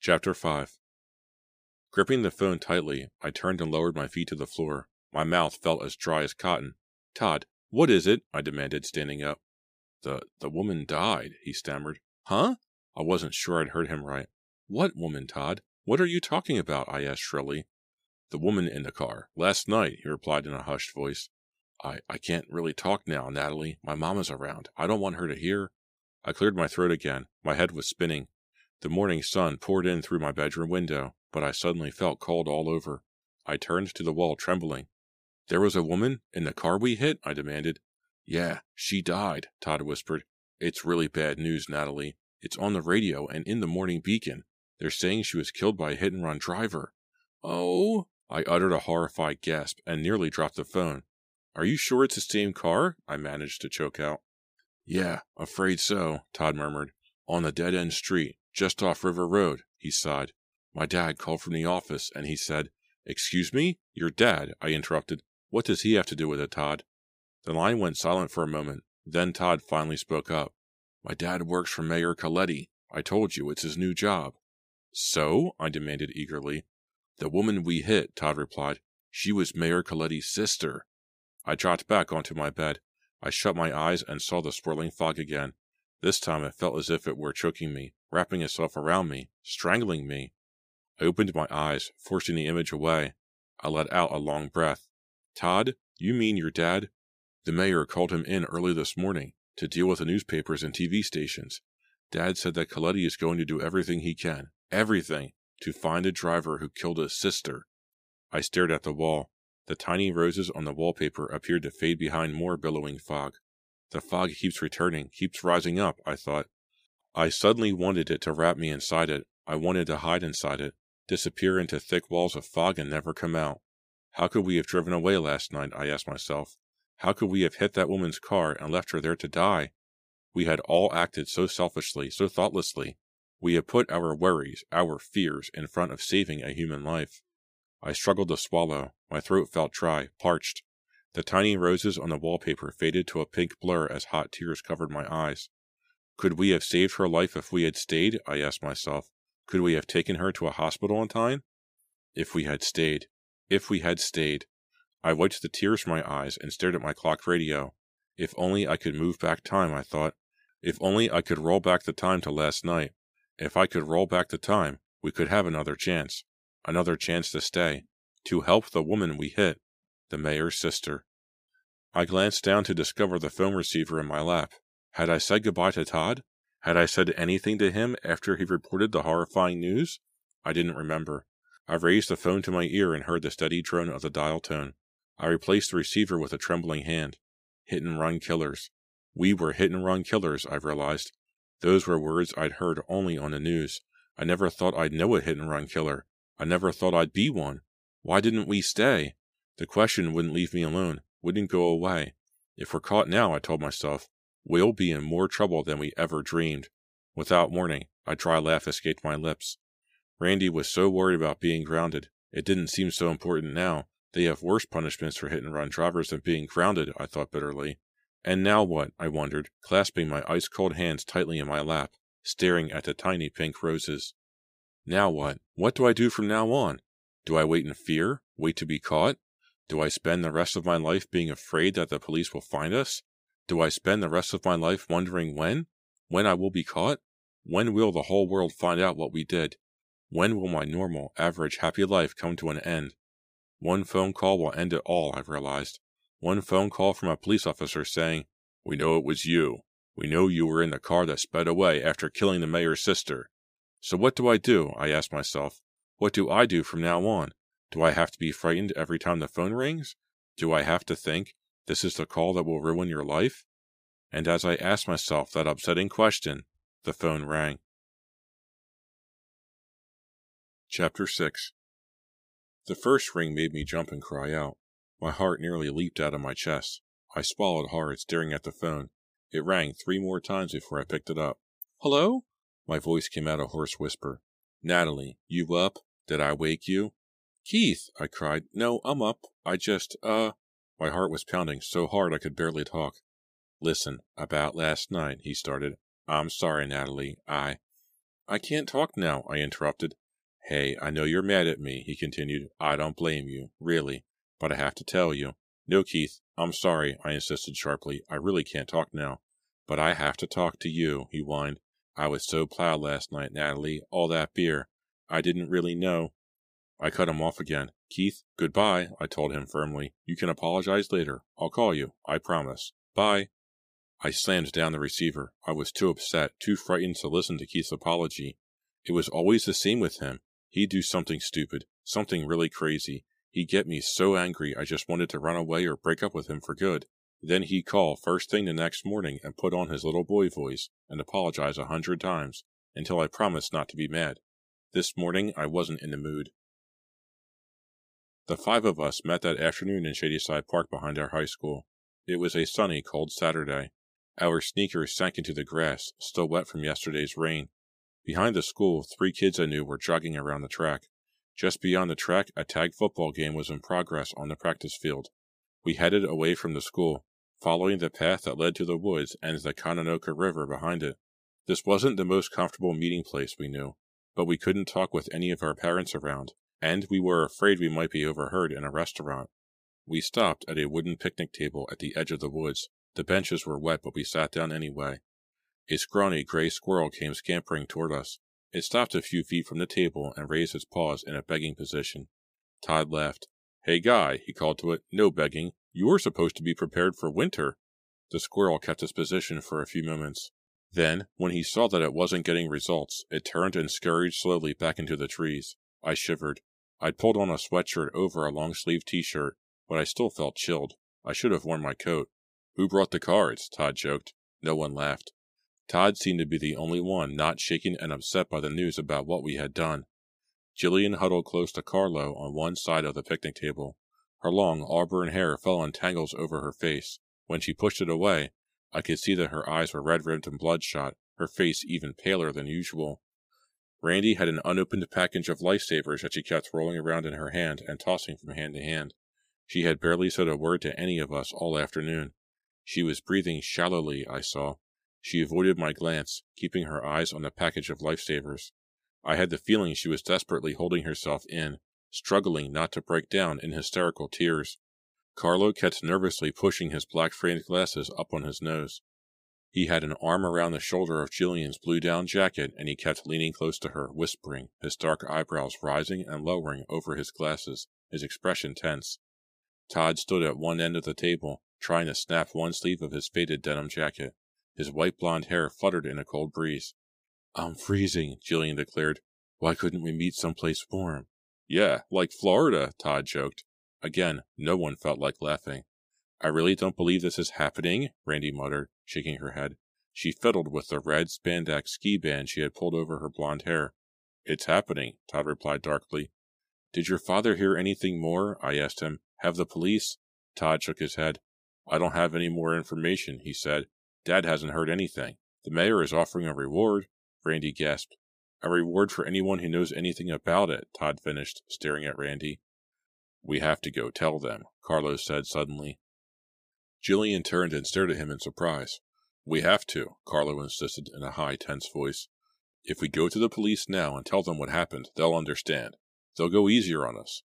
Chapter 5 Gripping the phone tightly, I turned and lowered my feet to the floor. My mouth felt as dry as cotton. Todd, what is it? I demanded, standing up. The the woman died, he stammered. Huh? I wasn't sure I'd heard him right. What woman, Todd? What are you talking about? I asked shrilly. The woman in the car. Last night, he replied in a hushed voice. I, I can't really talk now, Natalie. My mama's around. I don't want her to hear. I cleared my throat again. My head was spinning. The morning sun poured in through my bedroom window, but I suddenly felt cold all over. I turned to the wall, trembling. There was a woman in the car we hit? I demanded. Yeah, she died, Todd whispered. It's really bad news, Natalie. It's on the radio and in the morning beacon. They're saying she was killed by a hit and run driver. Oh, I uttered a horrified gasp and nearly dropped the phone. Are you sure it's the same car? I managed to choke out. Yeah, afraid so, Todd murmured. On the dead end street, just off River Road, he sighed. My dad called from the office and he said, Excuse me? Your dad? I interrupted. What does he have to do with it, Todd? The line went silent for a moment. Then Todd finally spoke up. My dad works for Mayor Coletti. I told you it's his new job. So? I demanded eagerly. The woman we hit, Todd replied. She was Mayor Coletti's sister. I dropped back onto my bed. I shut my eyes and saw the swirling fog again. This time it felt as if it were choking me, wrapping itself around me, strangling me. I opened my eyes, forcing the image away. I let out a long breath. Todd, you mean your dad? The mayor called him in early this morning to deal with the newspapers and TV stations. Dad said that Coletti is going to do everything he can, everything, to find the driver who killed his sister. I stared at the wall. The tiny roses on the wallpaper appeared to fade behind more billowing fog. The fog keeps returning, keeps rising up, I thought. I suddenly wanted it to wrap me inside it. I wanted to hide inside it, disappear into thick walls of fog and never come out. How could we have driven away last night? I asked myself. How could we have hit that woman's car and left her there to die? We had all acted so selfishly, so thoughtlessly. We had put our worries, our fears, in front of saving a human life. I struggled to swallow. My throat felt dry, parched. The tiny roses on the wallpaper faded to a pink blur as hot tears covered my eyes. Could we have saved her life if we had stayed? I asked myself. Could we have taken her to a hospital in time? If we had stayed. If we had stayed. I wiped the tears from my eyes and stared at my clock radio. If only I could move back time, I thought. If only I could roll back the time to last night. If I could roll back the time, we could have another chance. Another chance to stay. To help the woman we hit. The mayor's sister. I glanced down to discover the phone receiver in my lap. Had I said goodbye to Todd? Had I said anything to him after he reported the horrifying news? I didn't remember. I raised the phone to my ear and heard the steady drone of the dial tone. I replaced the receiver with a trembling hand. Hit and run killers. We were hit and run killers, I realized. Those were words I'd heard only on the news. I never thought I'd know a hit and run killer. I never thought I'd be one. Why didn't we stay? The question wouldn't leave me alone, wouldn't go away. If we're caught now, I told myself, we'll be in more trouble than we ever dreamed. Without warning, a dry laugh escaped my lips. Randy was so worried about being grounded. It didn't seem so important now. They have worse punishments for hit and run drivers than being grounded, I thought bitterly. And now what? I wondered, clasping my ice cold hands tightly in my lap, staring at the tiny pink roses. Now what? What do I do from now on? Do I wait in fear? Wait to be caught? Do I spend the rest of my life being afraid that the police will find us? Do I spend the rest of my life wondering when? When I will be caught? When will the whole world find out what we did? When will my normal, average, happy life come to an end? One phone call will end it all, I've realized. One phone call from a police officer saying, We know it was you. We know you were in the car that sped away after killing the mayor's sister. So what do I do? I ask myself. What do I do from now on? Do I have to be frightened every time the phone rings? Do I have to think, this is the call that will ruin your life? And as I asked myself that upsetting question, the phone rang. Chapter 6 The first ring made me jump and cry out. My heart nearly leaped out of my chest. I swallowed hard, staring at the phone. It rang three more times before I picked it up. Hello? My voice came out a hoarse whisper. Natalie, you up? Did I wake you? Keith, I cried. No, I'm up. I just, uh. My heart was pounding so hard I could barely talk. Listen, about last night, he started. I'm sorry, Natalie. I. I can't talk now, I interrupted. Hey, I know you're mad at me, he continued. I don't blame you, really. But I have to tell you. No, Keith, I'm sorry, I insisted sharply. I really can't talk now. But I have to talk to you, he whined. I was so plowed last night, Natalie. All that beer. I didn't really know. I cut him off again. Keith, goodbye, I told him firmly. You can apologize later. I'll call you. I promise. Bye. I slammed down the receiver. I was too upset, too frightened to listen to Keith's apology. It was always the same with him. He'd do something stupid, something really crazy. He'd get me so angry I just wanted to run away or break up with him for good. Then he'd call first thing the next morning and put on his little boy voice and apologize a hundred times until I promised not to be mad. This morning I wasn't in the mood. The five of us met that afternoon in Shadyside Park behind our high school. It was a sunny, cold Saturday. Our sneakers sank into the grass, still wet from yesterday's rain. Behind the school, three kids I knew were jogging around the track. Just beyond the track, a tag football game was in progress on the practice field. We headed away from the school, following the path that led to the woods and the Conononka River behind it. This wasn't the most comfortable meeting place we knew, but we couldn't talk with any of our parents around, and we were afraid we might be overheard in a restaurant. We stopped at a wooden picnic table at the edge of the woods. The benches were wet, but we sat down anyway. A scrawny gray squirrel came scampering toward us. It stopped a few feet from the table and raised its paws in a begging position. Todd laughed. Hey, Guy, he called to it, no begging. You're supposed to be prepared for winter. The squirrel kept its position for a few moments. Then, when he saw that it wasn't getting results, it turned and scurried slowly back into the trees. I shivered. I'd pulled on a sweatshirt over a long sleeved t shirt, but I still felt chilled. I should have worn my coat. Who brought the cards? Todd joked. No one laughed. Todd seemed to be the only one not shaken and upset by the news about what we had done. Jillian huddled close to Carlo on one side of the picnic table. Her long auburn hair fell in tangles over her face. When she pushed it away, I could see that her eyes were red rimmed and bloodshot, her face even paler than usual. Randy had an unopened package of lifesavers that she kept rolling around in her hand and tossing from hand to hand. She had barely said a word to any of us all afternoon. She was breathing shallowly, I saw. She avoided my glance, keeping her eyes on the package of lifesavers. I had the feeling she was desperately holding herself in, struggling not to break down in hysterical tears. Carlo kept nervously pushing his black framed glasses up on his nose. He had an arm around the shoulder of Jillian's blue down jacket, and he kept leaning close to her, whispering, his dark eyebrows rising and lowering over his glasses, his expression tense. Todd stood at one end of the table, trying to snap one sleeve of his faded denim jacket. His white blonde hair fluttered in a cold breeze. I'm freezing, Jillian declared. Why couldn't we meet someplace warm? Yeah, like Florida, Todd joked. Again, no one felt like laughing. I really don't believe this is happening, Randy muttered, shaking her head. She fiddled with the red spandex ski band she had pulled over her blonde hair. It's happening, Todd replied darkly. Did your father hear anything more? I asked him. Have the police? Todd shook his head. I don't have any more information, he said. Dad hasn't heard anything. The mayor is offering a reward. Randy gasped. A reward for anyone who knows anything about it, Todd finished, staring at Randy. We have to go tell them, Carlos said suddenly. Jillian turned and stared at him in surprise. We have to, Carlo insisted in a high, tense voice. If we go to the police now and tell them what happened, they'll understand. They'll go easier on us.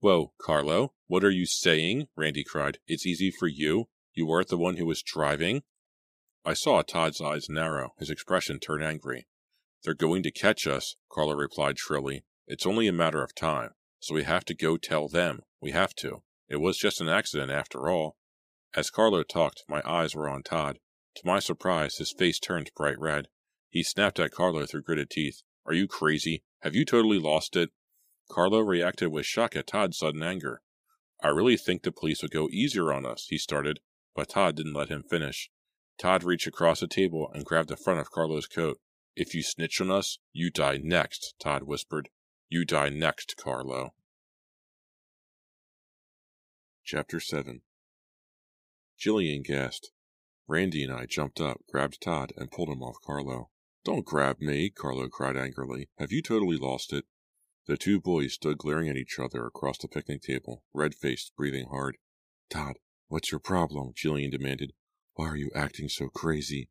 Whoa, Carlo, what are you saying? Randy cried. It's easy for you? You weren't the one who was driving? I saw Todd's eyes narrow, his expression turn angry. They're going to catch us, Carlo replied shrilly. It's only a matter of time, so we have to go tell them. We have to. It was just an accident after all. As Carlo talked, my eyes were on Todd. To my surprise, his face turned bright red. He snapped at Carlo through gritted teeth. Are you crazy? Have you totally lost it? Carlo reacted with shock at Todd's sudden anger. I really think the police would go easier on us, he started, but Todd didn't let him finish. Todd reached across the table and grabbed the front of Carlo's coat. If you snitch on us, you die next, Todd whispered. You die next, Carlo. Chapter 7 Jillian gasped. Randy and I jumped up, grabbed Todd, and pulled him off Carlo. Don't grab me, Carlo cried angrily. Have you totally lost it? The two boys stood glaring at each other across the picnic table, red faced, breathing hard. Todd, what's your problem? Jillian demanded. Why are you acting so crazy?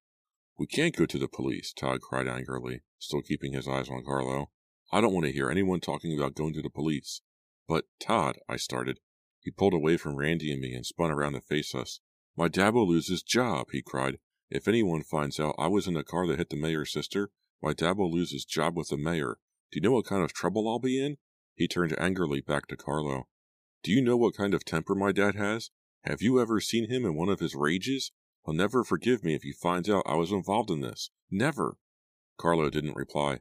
We can't go to the police, Todd cried angrily, still keeping his eyes on Carlo. I don't want to hear anyone talking about going to the police. But, Todd, I started. He pulled away from Randy and me and spun around to face us. My dad will lose his job, he cried. If anyone finds out I was in the car that hit the mayor's sister, my dad will lose his job with the mayor. Do you know what kind of trouble I'll be in? He turned angrily back to Carlo. Do you know what kind of temper my dad has? Have you ever seen him in one of his rages? He'll never forgive me if he finds out I was involved in this. Never. Carlo didn't reply.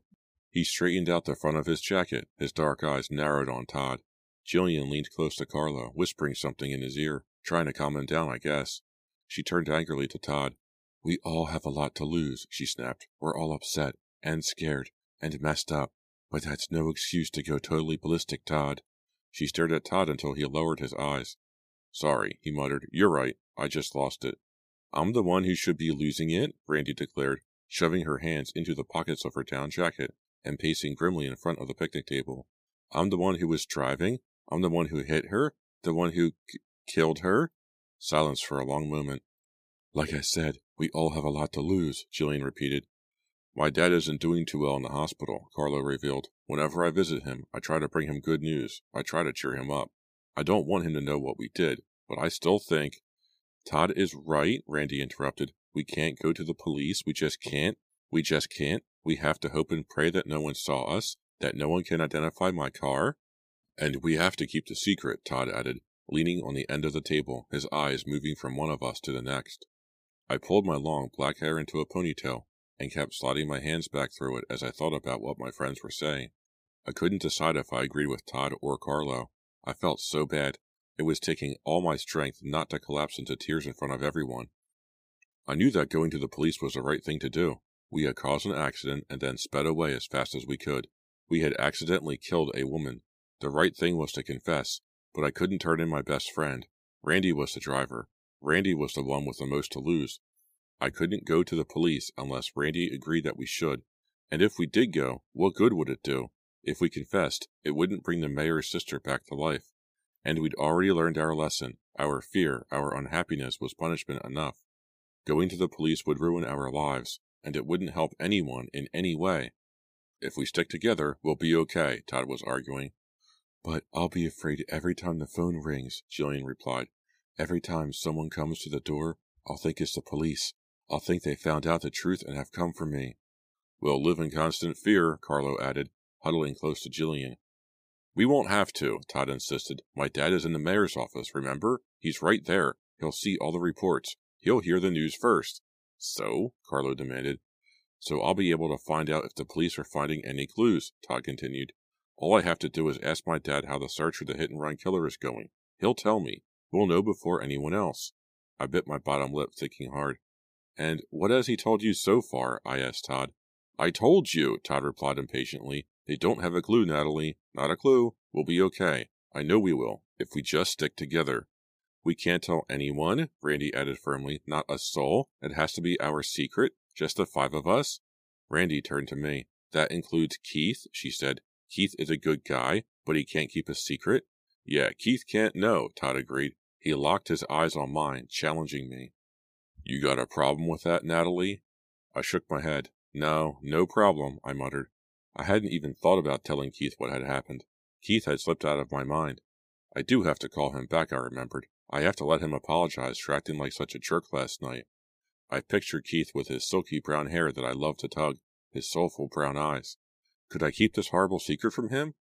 He straightened out the front of his jacket. His dark eyes narrowed on Todd. Jillian leaned close to Carlo, whispering something in his ear, trying to calm him down, I guess. She turned angrily to Todd. We all have a lot to lose, she snapped. We're all upset, and scared, and messed up. But that's no excuse to go totally ballistic, Todd. She stared at Todd until he lowered his eyes. Sorry, he muttered. You're right. I just lost it. I'm the one who should be losing it, Randy declared, shoving her hands into the pockets of her down jacket and pacing grimly in front of the picnic table. I'm the one who was driving. I'm the one who hit her. The one who killed her. Silence for a long moment. Like I said, we all have a lot to lose, Jillian repeated. My dad isn't doing too well in the hospital, Carlo revealed. Whenever I visit him, I try to bring him good news. I try to cheer him up. I don't want him to know what we did, but I still think Todd is right, Randy interrupted. We can't go to the police. We just can't. We just can't. We have to hope and pray that no one saw us, that no one can identify my car. And we have to keep the secret, Todd added, leaning on the end of the table, his eyes moving from one of us to the next. I pulled my long black hair into a ponytail and kept sliding my hands back through it as I thought about what my friends were saying. I couldn't decide if I agreed with Todd or Carlo. I felt so bad. It was taking all my strength not to collapse into tears in front of everyone. I knew that going to the police was the right thing to do. We had caused an accident and then sped away as fast as we could. We had accidentally killed a woman. The right thing was to confess, but I couldn't turn in my best friend. Randy was the driver. Randy was the one with the most to lose. I couldn't go to the police unless Randy agreed that we should. And if we did go, what good would it do? If we confessed, it wouldn't bring the mayor's sister back to life and we'd already learned our lesson. Our fear, our unhappiness was punishment enough. Going to the police would ruin our lives, and it wouldn't help anyone in any way. If we stick together, we'll be okay, Todd was arguing. But I'll be afraid every time the phone rings, Jillian replied. Every time someone comes to the door, I'll think it's the police. I'll think they found out the truth and have come for me. We'll live in constant fear, Carlo added, huddling close to Jillian. We won't have to, Todd insisted. My dad is in the mayor's office, remember? He's right there. He'll see all the reports. He'll hear the news first. So? Carlo demanded. So I'll be able to find out if the police are finding any clues, Todd continued. All I have to do is ask my dad how the search for the hit and run killer is going. He'll tell me. We'll know before anyone else. I bit my bottom lip, thinking hard. And what has he told you so far? I asked Todd. I told you, Todd replied impatiently. They don't have a clue, Natalie. Not a clue. We'll be okay. I know we will, if we just stick together. We can't tell anyone, Randy added firmly. Not a soul. It has to be our secret. Just the five of us. Randy turned to me. That includes Keith, she said. Keith is a good guy, but he can't keep a secret. Yeah, Keith can't know, Todd agreed. He locked his eyes on mine, challenging me. You got a problem with that, Natalie? I shook my head. No, no problem, I muttered. I hadn't even thought about telling Keith what had happened. Keith had slipped out of my mind. I do have to call him back, I remembered. I have to let him apologize for acting like such a jerk last night. I pictured Keith with his silky brown hair that I loved to tug, his soulful brown eyes. Could I keep this horrible secret from him?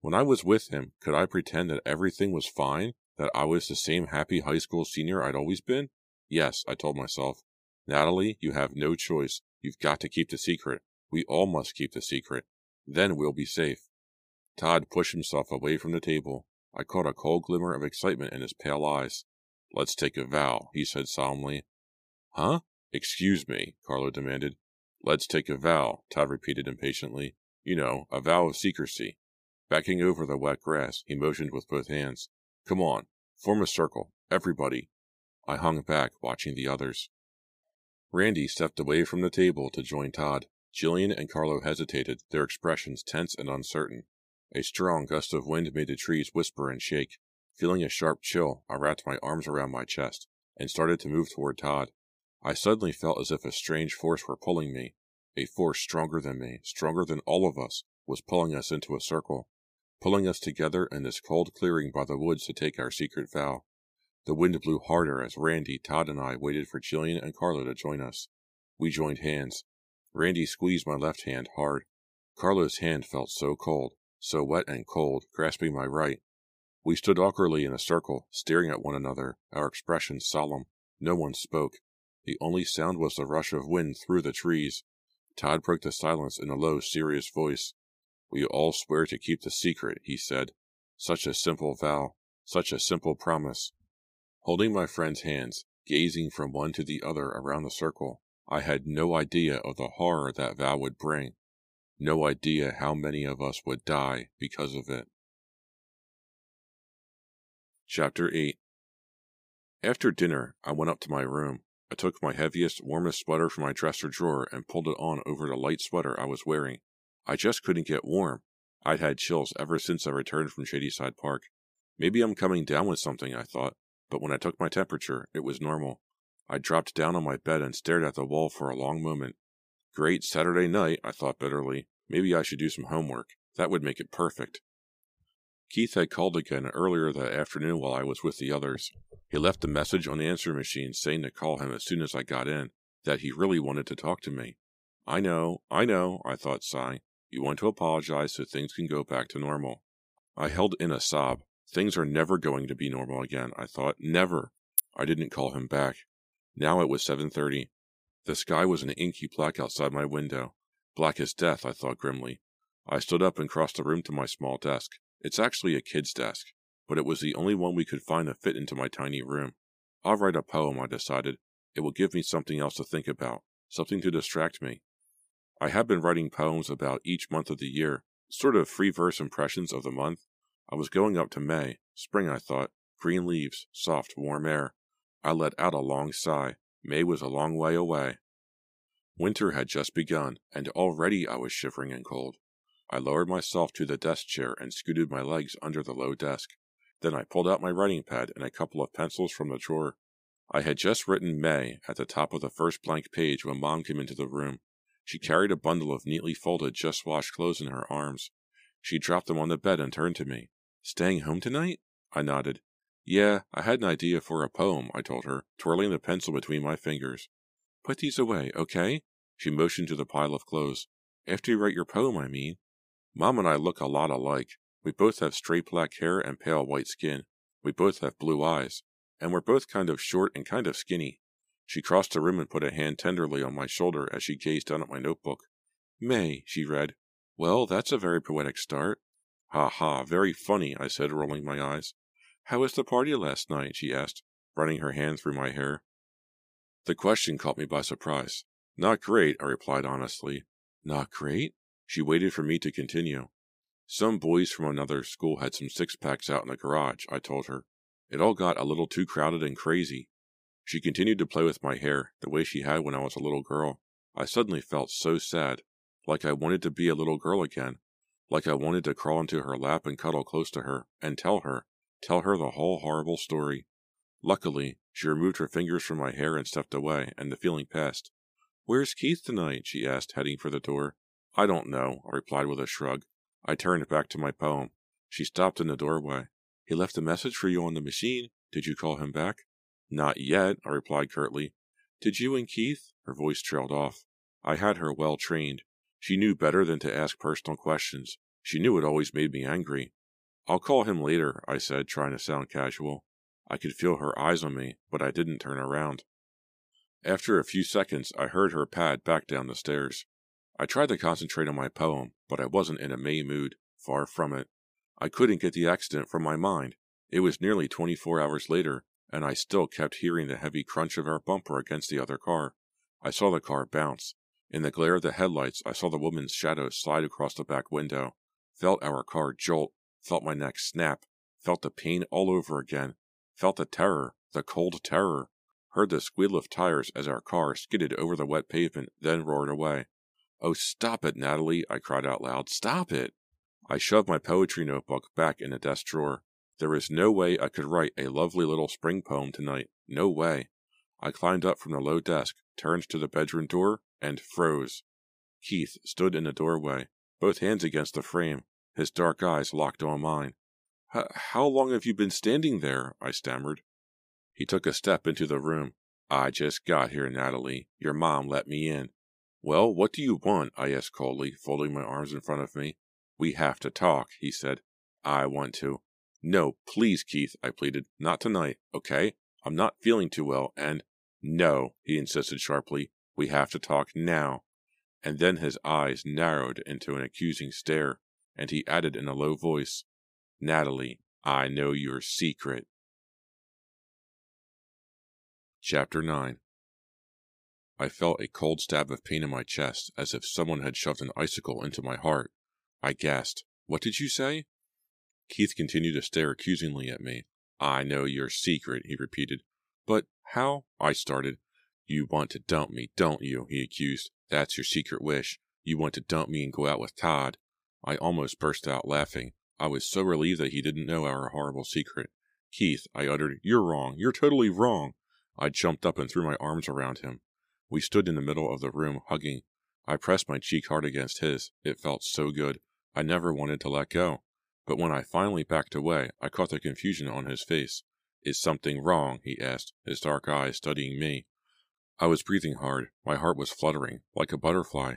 When I was with him, could I pretend that everything was fine, that I was the same happy high school senior I'd always been? Yes, I told myself. Natalie, you have no choice. You've got to keep the secret. We all must keep the secret. Then we'll be safe. Todd pushed himself away from the table. I caught a cold glimmer of excitement in his pale eyes. Let's take a vow, he said solemnly. Huh? Excuse me, Carlo demanded. Let's take a vow, Todd repeated impatiently. You know, a vow of secrecy. Backing over the wet grass, he motioned with both hands. Come on, form a circle, everybody. I hung back, watching the others. Randy stepped away from the table to join Todd. Jillian and Carlo hesitated, their expressions tense and uncertain. A strong gust of wind made the trees whisper and shake. Feeling a sharp chill, I wrapped my arms around my chest and started to move toward Todd. I suddenly felt as if a strange force were pulling me. A force stronger than me, stronger than all of us, was pulling us into a circle, pulling us together in this cold clearing by the woods to take our secret vow. The wind blew harder as Randy, Todd, and I waited for Jillian and Carlo to join us. We joined hands. Randy squeezed my left hand hard. Carlo's hand felt so cold, so wet and cold, grasping my right. We stood awkwardly in a circle, staring at one another, our expressions solemn. No one spoke. The only sound was the rush of wind through the trees. Todd broke the silence in a low, serious voice. We all swear to keep the secret, he said. Such a simple vow, such a simple promise. Holding my friend's hands, gazing from one to the other around the circle, I had no idea of the horror that vow would bring, no idea how many of us would die because of it. Chapter 8 After dinner, I went up to my room. I took my heaviest, warmest sweater from my dresser drawer and pulled it on over the light sweater I was wearing. I just couldn't get warm. I'd had chills ever since I returned from Shadyside Park. Maybe I'm coming down with something, I thought, but when I took my temperature, it was normal. I dropped down on my bed and stared at the wall for a long moment. Great Saturday night, I thought bitterly. Maybe I should do some homework. That would make it perfect. Keith had called again earlier that afternoon while I was with the others. He left a message on the answering machine saying to call him as soon as I got in, that he really wanted to talk to me. I know, I know, I thought, sighing. You want to apologize so things can go back to normal. I held in a sob. Things are never going to be normal again, I thought. Never. I didn't call him back. Now it was 7.30. The sky was an inky black outside my window. Black as death, I thought grimly. I stood up and crossed the room to my small desk. It's actually a kid's desk, but it was the only one we could find that fit into my tiny room. I'll write a poem, I decided. It will give me something else to think about, something to distract me. I have been writing poems about each month of the year, sort of free verse impressions of the month. I was going up to May, spring, I thought, green leaves, soft, warm air. I let out a long sigh. May was a long way away. Winter had just begun, and already I was shivering and cold. I lowered myself to the desk chair and scooted my legs under the low desk. Then I pulled out my writing pad and a couple of pencils from the drawer. I had just written May at the top of the first blank page when Mom came into the room. She hmm. carried a bundle of neatly folded, just washed clothes in her arms. She dropped them on the bed and turned to me. Staying home tonight? I nodded. Yeah, I had an idea for a poem, I told her, twirling the pencil between my fingers. Put these away, okay? She motioned to the pile of clothes. After you write your poem, I mean. Mom and I look a lot alike. We both have straight black hair and pale white skin. We both have blue eyes. And we're both kind of short and kind of skinny. She crossed the room and put a hand tenderly on my shoulder as she gazed down at my notebook. May, she read. Well, that's a very poetic start. Ha ha, very funny, I said, rolling my eyes. How was the party last night? she asked, running her hand through my hair. The question caught me by surprise. Not great, I replied honestly. Not great? She waited for me to continue. Some boys from another school had some six packs out in the garage, I told her. It all got a little too crowded and crazy. She continued to play with my hair, the way she had when I was a little girl. I suddenly felt so sad, like I wanted to be a little girl again, like I wanted to crawl into her lap and cuddle close to her, and tell her, tell her the whole horrible story. Luckily, she removed her fingers from my hair and stepped away, and the feeling passed. Where's Keith tonight? she asked, heading for the door. I don't know, I replied with a shrug. I turned back to my poem. She stopped in the doorway. He left a message for you on the machine. Did you call him back? Not yet, I replied curtly. Did you and Keith? Her voice trailed off. I had her well trained. She knew better than to ask personal questions. She knew it always made me angry. I'll call him later, I said, trying to sound casual. I could feel her eyes on me, but I didn't turn around. After a few seconds, I heard her pad back down the stairs. I tried to concentrate on my poem, but I wasn't in a May mood. Far from it. I couldn't get the accident from my mind. It was nearly 24 hours later, and I still kept hearing the heavy crunch of our bumper against the other car. I saw the car bounce. In the glare of the headlights, I saw the woman's shadow slide across the back window, felt our car jolt, felt my neck snap, felt the pain all over again, felt the terror, the cold terror, heard the squeal of tires as our car skidded over the wet pavement, then roared away. Oh, stop it, Natalie, I cried out loud. Stop it! I shoved my poetry notebook back in the desk drawer. There is no way I could write a lovely little spring poem tonight. No way. I climbed up from the low desk, turned to the bedroom door, and froze. Keith stood in the doorway, both hands against the frame, his dark eyes locked on mine. How long have you been standing there? I stammered. He took a step into the room. I just got here, Natalie. Your mom let me in. Well, what do you want? I asked coldly, folding my arms in front of me. We have to talk, he said. I want to. No, please, Keith, I pleaded. Not tonight, okay? I'm not feeling too well, and. No, he insisted sharply. We have to talk now. And then his eyes narrowed into an accusing stare, and he added in a low voice, Natalie, I know your secret. Chapter 9 I felt a cold stab of pain in my chest, as if someone had shoved an icicle into my heart. I gasped. What did you say? Keith continued to stare accusingly at me. I know your secret, he repeated. But how? I started. You want to dump me, don't you? he accused. That's your secret wish. You want to dump me and go out with Todd. I almost burst out laughing. I was so relieved that he didn't know our horrible secret. Keith, I uttered, you're wrong. You're totally wrong. I jumped up and threw my arms around him. We stood in the middle of the room, hugging. I pressed my cheek hard against his. It felt so good. I never wanted to let go. But when I finally backed away, I caught the confusion on his face. Is something wrong? he asked, his dark eyes studying me. I was breathing hard. My heart was fluttering, like a butterfly.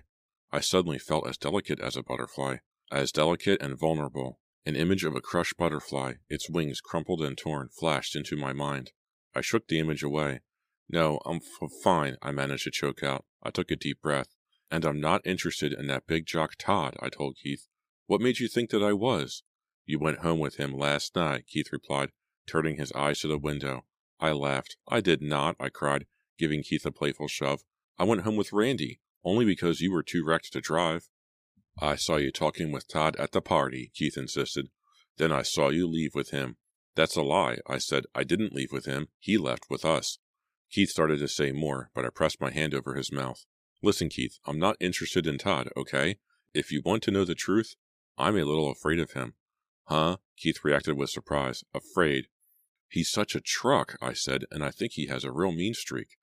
I suddenly felt as delicate as a butterfly, as delicate and vulnerable. An image of a crushed butterfly, its wings crumpled and torn, flashed into my mind. I shook the image away. No, I'm f- fine, I managed to choke out. I took a deep breath. And I'm not interested in that big jock Todd, I told Keith. What made you think that I was? You went home with him last night, Keith replied, turning his eyes to the window. I laughed. I did not, I cried, giving Keith a playful shove. I went home with Randy, only because you were too wrecked to drive. I saw you talking with Todd at the party, Keith insisted. Then I saw you leave with him. That's a lie, I said. I didn't leave with him. He left with us. Keith started to say more, but I pressed my hand over his mouth. Listen, Keith, I'm not interested in Todd, okay? If you want to know the truth, I'm a little afraid of him. Huh? Keith reacted with surprise. Afraid. He's such a truck, I said, and I think he has a real mean streak.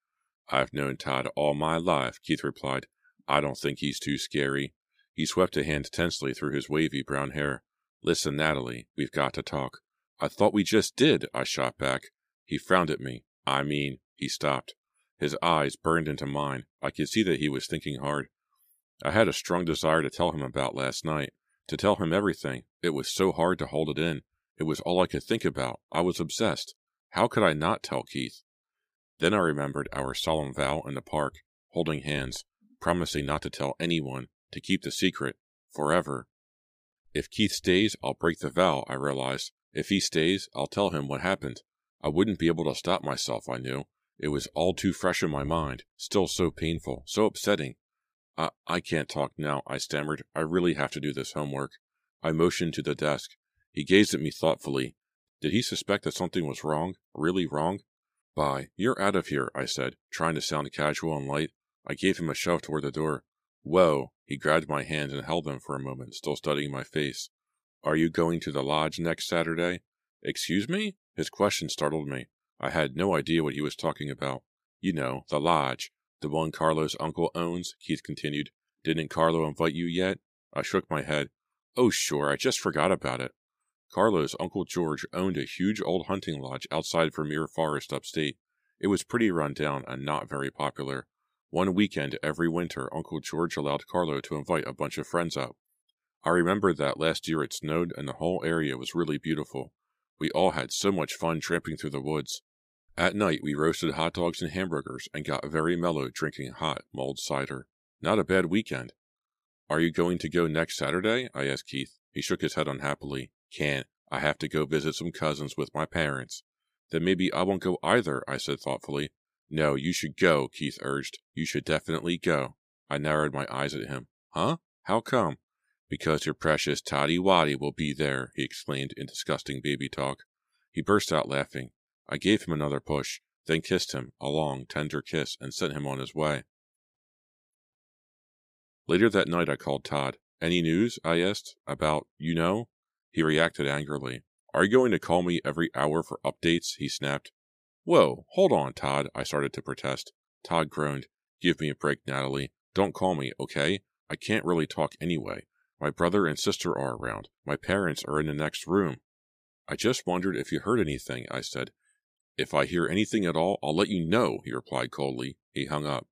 I've known Todd all my life, Keith replied. I don't think he's too scary. He swept a hand tensely through his wavy brown hair. Listen, Natalie, we've got to talk. I thought we just did, I shot back. He frowned at me. I mean, he stopped. His eyes burned into mine. I could see that he was thinking hard. I had a strong desire to tell him about last night, to tell him everything. It was so hard to hold it in. It was all I could think about. I was obsessed. How could I not tell Keith? Then I remembered our solemn vow in the park, holding hands, promising not to tell anyone, to keep the secret, forever. If Keith stays, I'll break the vow, I realized. If he stays, I'll tell him what happened. I wouldn't be able to stop myself, I knew. It was all too fresh in my mind, still so painful, so upsetting. I, I can't talk now, I stammered. I really have to do this homework. I motioned to the desk. He gazed at me thoughtfully. Did he suspect that something was wrong? Really wrong? Bye. You're out of here, I said, trying to sound casual and light. I gave him a shove toward the door. Whoa! He grabbed my hands and held them for a moment, still studying my face. Are you going to the lodge next Saturday? Excuse me? His question startled me. I had no idea what he was talking about. You know, the lodge. The one Carlo's uncle owns, Keith continued. Didn't Carlo invite you yet? I shook my head. Oh, sure, I just forgot about it. Carlo's Uncle George owned a huge old hunting lodge outside Vermeer Forest upstate. It was pretty run down and not very popular. One weekend every winter, Uncle George allowed Carlo to invite a bunch of friends up. I remember that last year it snowed and the whole area was really beautiful. We all had so much fun tramping through the woods. At night, we roasted hot dogs and hamburgers and got very mellow drinking hot mulled cider. Not a bad weekend. Are you going to go next Saturday? I asked Keith. He shook his head unhappily. Can't. I have to go visit some cousins with my parents. Then maybe I won't go either, I said thoughtfully. No, you should go, Keith urged. You should definitely go. I narrowed my eyes at him. Huh? How come? Because your precious Toddy Waddy will be there, he exclaimed in disgusting baby talk. He burst out laughing. I gave him another push, then kissed him, a long, tender kiss, and sent him on his way. Later that night I called Todd. Any news? I asked. About, you know? He reacted angrily. Are you going to call me every hour for updates? He snapped. Whoa, hold on, Todd, I started to protest. Todd groaned. Give me a break, Natalie. Don't call me, okay? I can't really talk anyway. My brother and sister are around. My parents are in the next room. I just wondered if you heard anything, I said. If I hear anything at all, I'll let you know, he replied coldly. He hung up.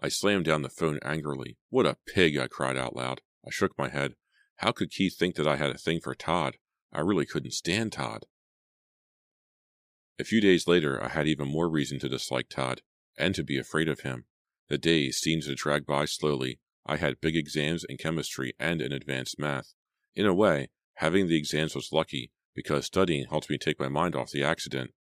I slammed down the phone angrily. What a pig, I cried out loud. I shook my head. How could Keith think that I had a thing for Todd? I really couldn't stand Todd. A few days later, I had even more reason to dislike Todd, and to be afraid of him. The days seemed to drag by slowly. I had big exams in chemistry and in advanced math. In a way, having the exams was lucky, because studying helped me take my mind off the accident.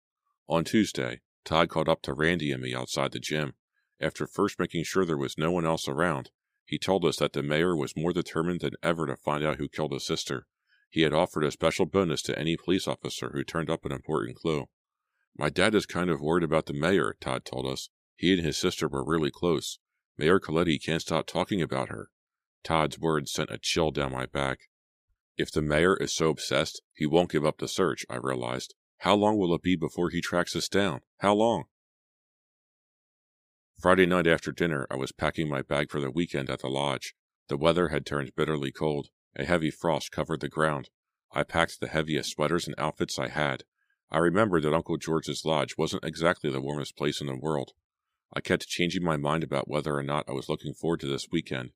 On Tuesday, Todd called up to Randy and me outside the gym. After first making sure there was no one else around, he told us that the mayor was more determined than ever to find out who killed his sister. He had offered a special bonus to any police officer who turned up an important clue. My dad is kind of worried about the mayor, Todd told us. He and his sister were really close. Mayor Coletti can't stop talking about her. Todd's words sent a chill down my back. If the mayor is so obsessed, he won't give up the search, I realized. How long will it be before he tracks us down? How long? Friday night after dinner, I was packing my bag for the weekend at the lodge. The weather had turned bitterly cold. A heavy frost covered the ground. I packed the heaviest sweaters and outfits I had. I remembered that Uncle George's lodge wasn't exactly the warmest place in the world. I kept changing my mind about whether or not I was looking forward to this weekend.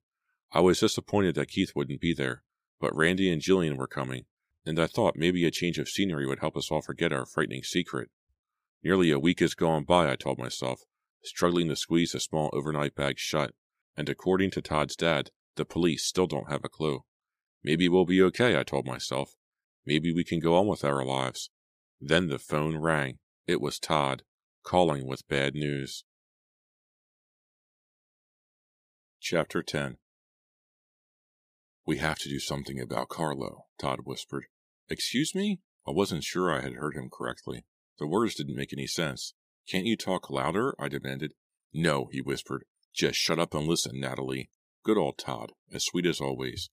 I was disappointed that Keith wouldn't be there, but Randy and Jillian were coming, and I thought maybe a change of scenery would help us all forget our frightening secret. Nearly a week has gone by, I told myself, struggling to squeeze the small overnight bag shut, and according to Todd's dad, the police still don't have a clue. Maybe we'll be okay, I told myself. Maybe we can go on with our lives. Then the phone rang. It was Todd, calling with bad news. Chapter 10 We have to do something about Carlo, Todd whispered. Excuse me? I wasn't sure I had heard him correctly. The words didn't make any sense. Can't you talk louder? I demanded. No, he whispered. Just shut up and listen, Natalie. Good old Todd, as sweet as always.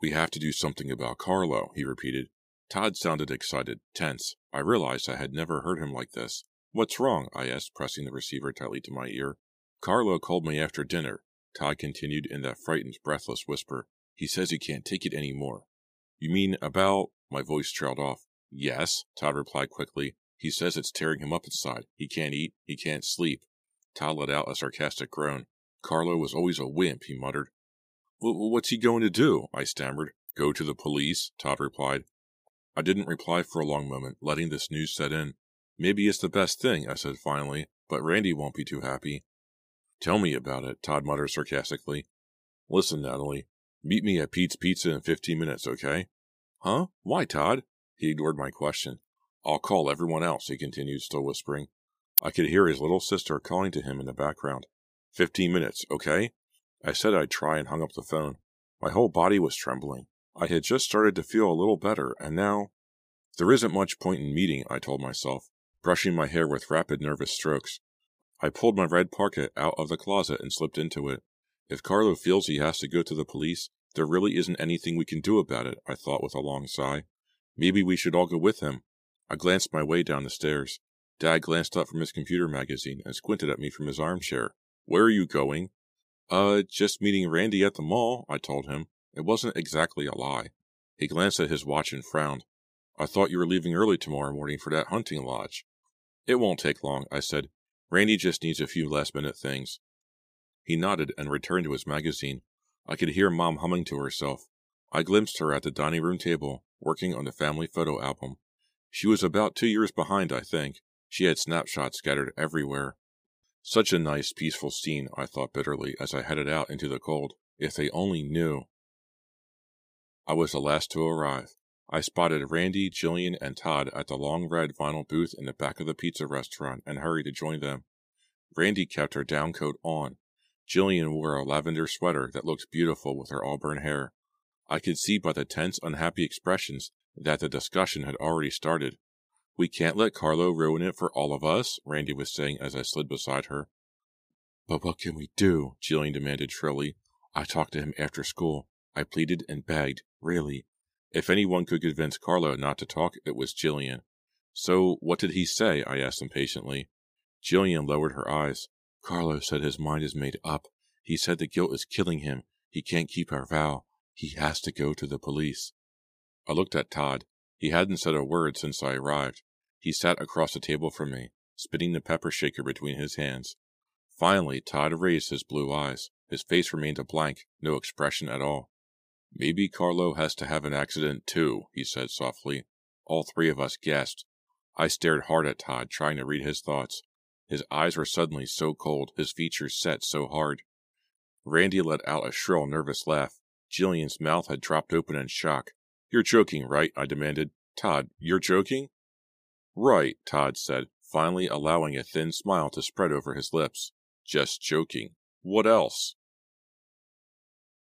We have to do something about Carlo, he repeated. Todd sounded excited, tense. I realized I had never heard him like this. What's wrong? I asked, pressing the receiver tightly to my ear. Carlo called me after dinner. Todd continued in that frightened, breathless whisper. He says he can't take it any more. You mean about. My voice trailed off. Yes, Todd replied quickly. He says it's tearing him up inside. He can't eat. He can't sleep. Todd let out a sarcastic groan. Carlo was always a wimp, he muttered. What's he going to do? I stammered. Go to the police, Todd replied. I didn't reply for a long moment, letting this news set in. Maybe it's the best thing, I said finally, but Randy won't be too happy. Tell me about it, Todd muttered sarcastically. Listen, Natalie, meet me at Pete's Pizza in 15 minutes, okay? Huh? Why, Todd? He ignored my question. I'll call everyone else, he continued, still whispering. I could hear his little sister calling to him in the background. Fifteen minutes, okay? I said I'd try and hung up the phone. My whole body was trembling. I had just started to feel a little better, and now. There isn't much point in meeting, I told myself, brushing my hair with rapid nervous strokes. I pulled my red parka out of the closet and slipped into it. If Carlo feels he has to go to the police, there really isn't anything we can do about it, I thought with a long sigh. Maybe we should all go with him. I glanced my way down the stairs. Dad glanced up from his computer magazine and squinted at me from his armchair. Where are you going? Uh, just meeting Randy at the mall, I told him. It wasn't exactly a lie. He glanced at his watch and frowned. I thought you were leaving early tomorrow morning for that hunting lodge. It won't take long, I said. Randy just needs a few last minute things. He nodded and returned to his magazine. I could hear Mom humming to herself. I glimpsed her at the dining room table, working on the family photo album. She was about two years behind, I think. She had snapshots scattered everywhere. Such a nice, peaceful scene, I thought bitterly as I headed out into the cold. If they only knew. I was the last to arrive. I spotted Randy, Jillian, and Todd at the long red vinyl booth in the back of the pizza restaurant and hurried to join them. Randy kept her down coat on. Jillian wore a lavender sweater that looked beautiful with her auburn hair. I could see by the tense, unhappy expressions that the discussion had already started. We can't let Carlo ruin it for all of us, Randy was saying as I slid beside her. But what can we do? Jillian demanded shrilly. I talked to him after school. I pleaded and begged, really. If anyone could convince Carlo not to talk, it was Jillian. So, what did he say? I asked impatiently. Jillian lowered her eyes. Carlo said his mind is made up. He said the guilt is killing him. He can't keep our vow. He has to go to the police. I looked at Todd. He hadn't said a word since I arrived. He sat across the table from me, spinning the pepper shaker between his hands. Finally, Todd raised his blue eyes. His face remained a blank, no expression at all. Maybe Carlo has to have an accident too, he said softly. All three of us guessed. I stared hard at Todd, trying to read his thoughts. His eyes were suddenly so cold, his features set so hard. Randy let out a shrill, nervous laugh. Jillian's mouth had dropped open in shock. You're joking, right? I demanded. Todd, you're joking? Right, Todd said, finally allowing a thin smile to spread over his lips. Just joking. What else?